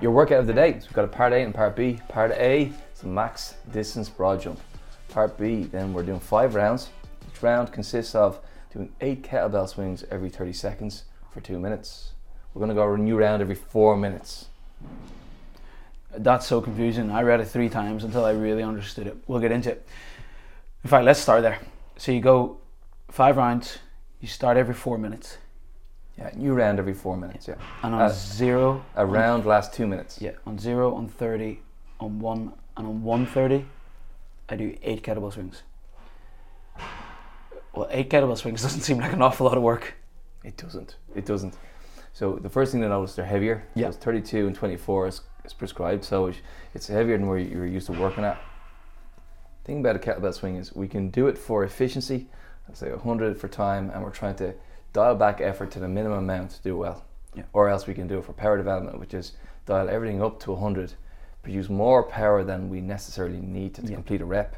your workout of the day. So we've got a part A and part B. Part A is max distance broad jump. Part B, then we're doing five rounds. Each round consists of doing eight kettlebell swings every 30 seconds for two minutes. We're going to go a new round every four minutes. That's so confusing. I read it three times until I really understood it. We'll get into it. In fact, let's start there. So you go five rounds, you start every four minutes, Yeah, new round every four minutes. Yeah, and on Uh, zero, a round lasts two minutes. yeah, on zero, on 30, on one, and on 130, I do eight kettlebell swings. Well, eight kettlebell swings doesn't seem like an awful lot of work. It doesn't. It doesn't. So the first thing to notice, they're heavier. So Yeah. it's 32 and 24 is, is prescribed, so it's- it's heavier than where you're used to working at. thing about a kettlebell swing is we can do it for efficiency, let's say 100 for time, and we're trying to dial back effort to the minimum amount to do well. Yeah. Or else we can do it for power development, which is dial everything up to 100, produce more power than we necessarily need to, to Yeah. complete a rep,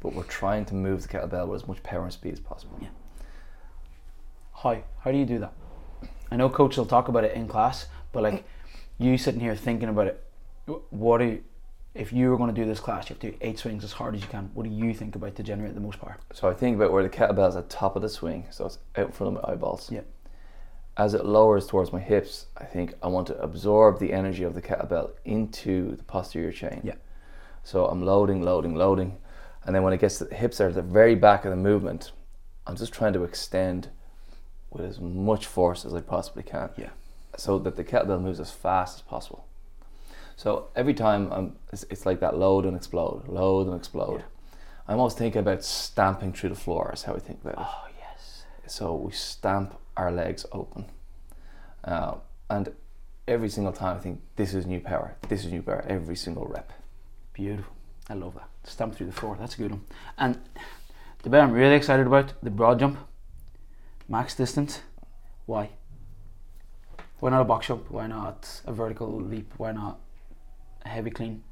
but we're trying to move the kettlebell with as much power and speed as possible. Yeah. How? How do you do that? I know coach will talk about it in class, but like you sitting here thinking about it, what are you, if you were going to do this class, you have to do eight swings as hard as you can. What do you think about to generate the most power? So I think about where the kettlebell is at top of the swing, so it's out in front of my eyeballs. Yeah. As it lowers towards my hips, I think I want to absorb the energy of the kettlebell into the posterior chain. Yeah. So I'm loading, loading, loading, and then when it gets to the hips are at the very back of the movement, I'm just trying to extend with as much force as I possibly can. Yeah. So that the kettlebell moves as fast as possible. So every time I'm, it's, it's like that load and explode, load and explode. I'm always thinking about stamping through the floor. Is how I think about it. Oh yes. So we stamp our legs open, uh, and every single time I think this is new power. This is new power. Every single rep. Beautiful. I love that. Stamp through the floor. That's a good one. And the bit I'm really excited about the broad jump, max distance. Why? Why not a box jump? Why not a vertical leap? Why not a heavy clean?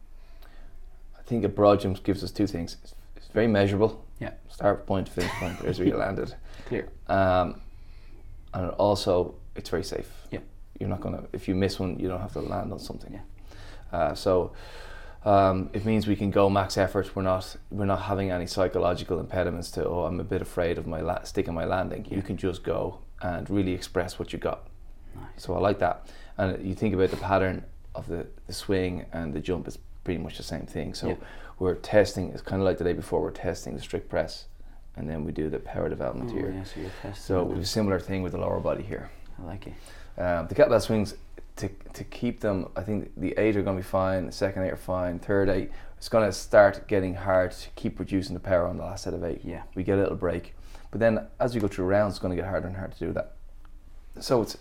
I think a broad jump gives us two things. It's, it's very measurable. Yeah. Start point, finish point. There's where you landed. Clear. Um, and also it's very safe. Yeah. You're not gonna if you miss one, you don't have to land on something. Yeah. Uh, so um, it means we can go max effort. We're not we're not having any psychological impediments to oh I'm a bit afraid of my la- sticking my landing. Yeah. You can just go and really express what you got. Nice. So I like that. And you think about the pattern of the, the swing and the jump is pretty much the same thing. So Yeah. we're testing. It's kind of like the day before. We're testing the strict press, and then we do the power development Oh, here. yeah, so you're testing So we have a similar thing with the lower body here. I like it. Um, the kettlebell swings to to keep them. I think the eight are going to be fine. The second eight are fine. Third eight, it's going to start getting hard to keep producing the power on the last set of eight. Yeah. We get a little break, but then as we go through rounds, it's going to get harder and harder to do that. So it's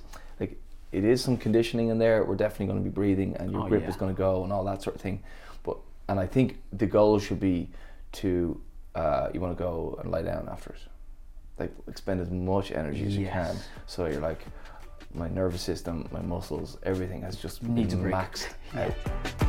it is some conditioning in there. We're definitely going to be breathing, and your Oh, grip yeah. is going to go, and all that sort of thing. But and I think the goal should be to uh, you want to go and lie down after it, like expend as much energy as you can. So you're like, my nervous system, my muscles, everything has just Needs to break. maxed Yeah. out.